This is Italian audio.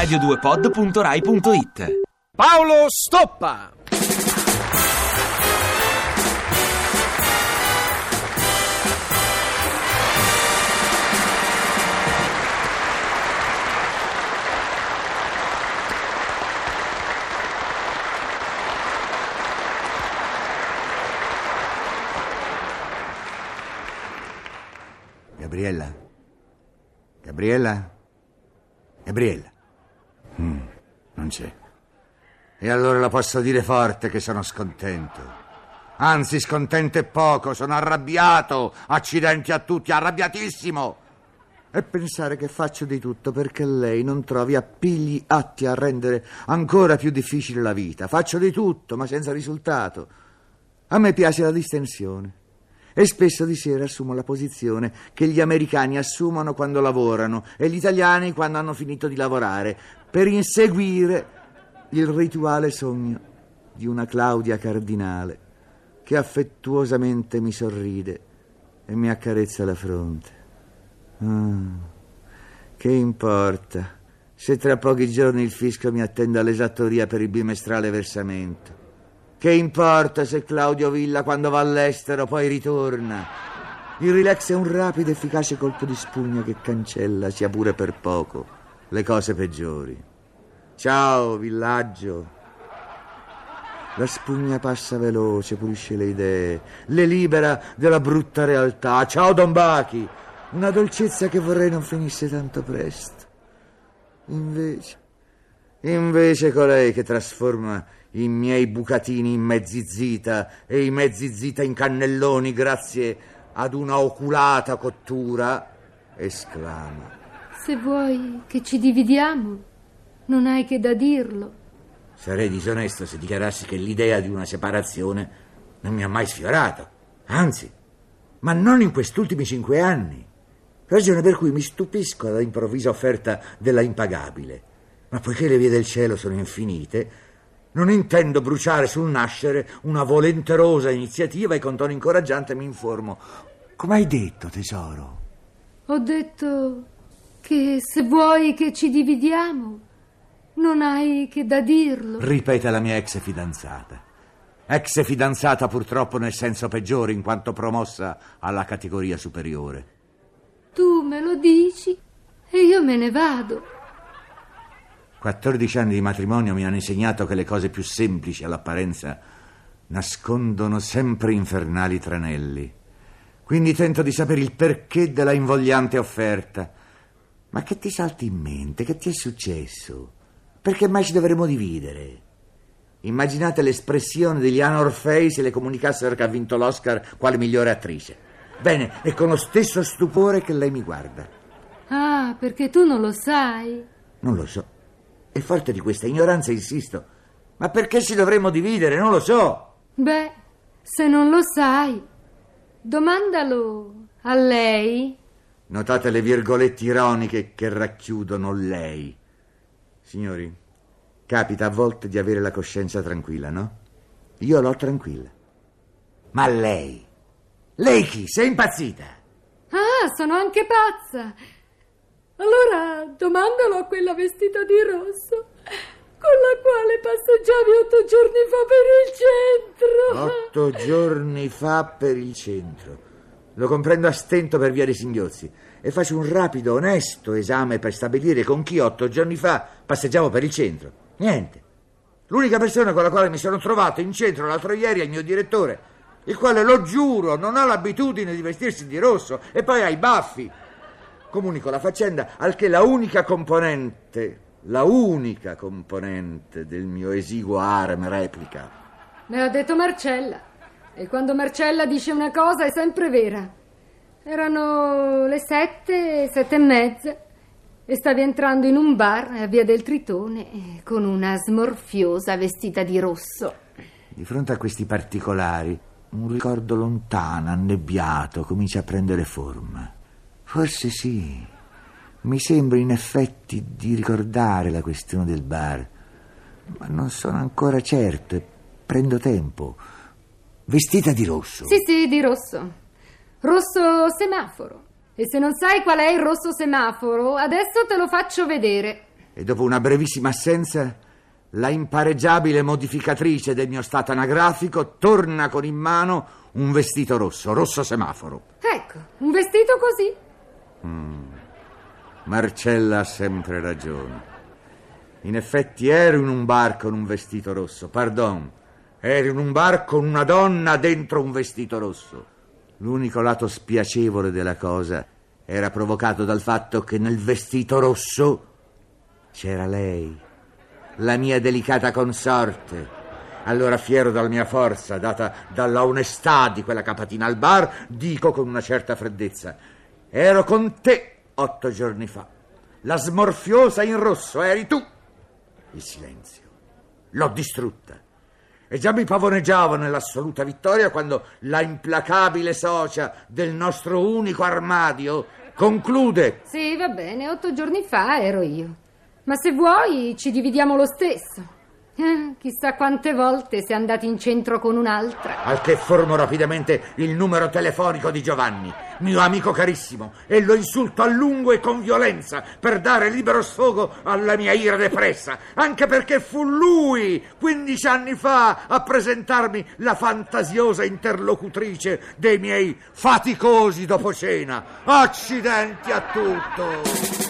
radio2pod.rai.it Paolo Stoppa. Gabriella? Gabriella? Gabriella? Mm, non c'è. E allora la posso dire forte che sono scontento. Anzi, scontento è poco, sono arrabbiato. Accidenti a tutti, arrabbiatissimo. E pensare che faccio di tutto perché lei non trovi appigli atti a rendere ancora più difficile la vita. Faccio di tutto, ma senza risultato. A me piace la distensione. E spesso di sera assumo la posizione che gli americani assumono quando lavorano e gli italiani quando hanno finito di lavorare, per inseguire il rituale sogno di una Claudia Cardinale che affettuosamente mi sorride e mi accarezza la fronte. Ah, che importa se tra pochi giorni il fisco mi attende all'esattoria per il bimestrale versamento? Che importa se Claudio Villa quando va all'estero poi ritorna? Il relax è un rapido, efficace colpo di spugna che cancella, sia pure per poco, le cose peggiori. Ciao, villaggio. La spugna passa veloce, pulisce le idee, le libera della brutta realtà. Ciao, Don Bachi. Una dolcezza che vorrei non finisse tanto presto. Invece, invece colei che trasforma i miei bucatini in mezzi zita e i mezzi zita in cannelloni grazie ad una oculata cottura, esclama. Se vuoi che ci dividiamo, non hai che da dirlo. Sarei disonesto se dichiarassi che l'idea di una separazione non mi ha mai sfiorato. Anzi, ma non in quest'ultimi cinque anni. Ragione per cui mi stupisco dall'improvvisa offerta della impagabile. Ma poiché le vie del cielo sono infinite, non intendo bruciare sul nascere una volenterosa iniziativa e con tono incoraggiante mi informo. Come hai detto, tesoro? Ho detto che se vuoi che ci dividiamo, non hai che da dirlo. Ripete la mia ex fidanzata. Ex fidanzata purtroppo nel senso peggiore in quanto promossa alla categoria superiore. Tu me lo dici e io me ne vado. 14 anni di matrimonio mi hanno insegnato che le cose più semplici all'apparenza nascondono sempre infernali tranelli. Quindi tento di sapere il perché della invogliante offerta. Ma che ti salti in mente? Che ti è successo? Perché mai ci dovremmo dividere? Immaginate l'espressione di Liana Orfei se le comunicassero che ha vinto l'Oscar quale migliore attrice. Bene, è con lo stesso stupore che lei mi guarda. Ah, perché tu non lo sai. Non lo so. E forte di questa ignoranza insisto. Ma perché ci dovremmo dividere? Non lo so. Beh, se non lo sai, domandalo a lei. Notate le virgolette ironiche che racchiudono lei. Signori, capita a volte di avere la coscienza tranquilla, no? Io l'ho tranquilla. Ma lei? Lei chi? Sei impazzita? Ah, sono anche pazza. Allora domandalo a quella vestita di rosso con la quale passeggiavi otto giorni fa per il centro. Otto giorni fa per il centro. Lo comprendo a stento per via dei singhiozzi e faccio un rapido, onesto esame per stabilire con chi otto giorni fa passeggiavo per il centro. Niente. L'unica persona con la quale mi sono trovato in centro l'altro ieri è il mio direttore, il quale, lo giuro, non ha l'abitudine di vestirsi di rosso e poi ha i baffi. Comunico la faccenda al che la unica componente, la unica componente del mio esiguo harem replica. Me l'ha detto Marcella. E quando Marcella dice una cosa è sempre vera. Erano le sette, sette e mezza. E stavi entrando in un bar a Via del Tritone eh, con una smorfiosa vestita di rosso. Di fronte a questi particolari, un ricordo lontano, annebbiato, comincia a prendere forma. Forse sì. Mi sembra in effetti di ricordare la questione del bar, ma non sono ancora certo e prendo tempo. Vestita di rosso. Sì, sì, di rosso. Rosso semaforo. E se non sai qual è il rosso semaforo, adesso te lo faccio vedere. E dopo una brevissima assenza, la impareggiabile modificatrice del mio stato anagrafico torna con in mano un vestito rosso, rosso semaforo. Ecco, un vestito così. Marcella ha sempre ragione. In effetti ero in un bar con un vestito rosso, pardon. Ero in un bar con una donna dentro un vestito rosso. L'unico lato spiacevole della cosa era provocato dal fatto che nel vestito rosso c'era lei, la mia delicata consorte. Allora, fiero della mia forza, data dalla onestà di quella capatina al bar, dico con una certa freddezza: Ero con te otto giorni fa. La smorfiosa in rosso eri tu. Il silenzio. L'ho distrutta. E già mi pavoneggiavo nell'assoluta vittoria quando la implacabile socia del nostro unico armadio conclude. Sì, va bene, otto giorni fa ero io. Ma se vuoi ci dividiamo lo stesso. Chissà quante volte sei andati in centro con un'altra. Al che formo rapidamente il numero telefonico di Giovanni, mio amico carissimo, e lo insulto a lungo e con violenza per dare libero sfogo alla mia ira depressa, anche perché fu lui, quindici anni fa, a presentarmi la fantasiosa interlocutrice dei miei faticosi dopo cena. Accidenti a tutto!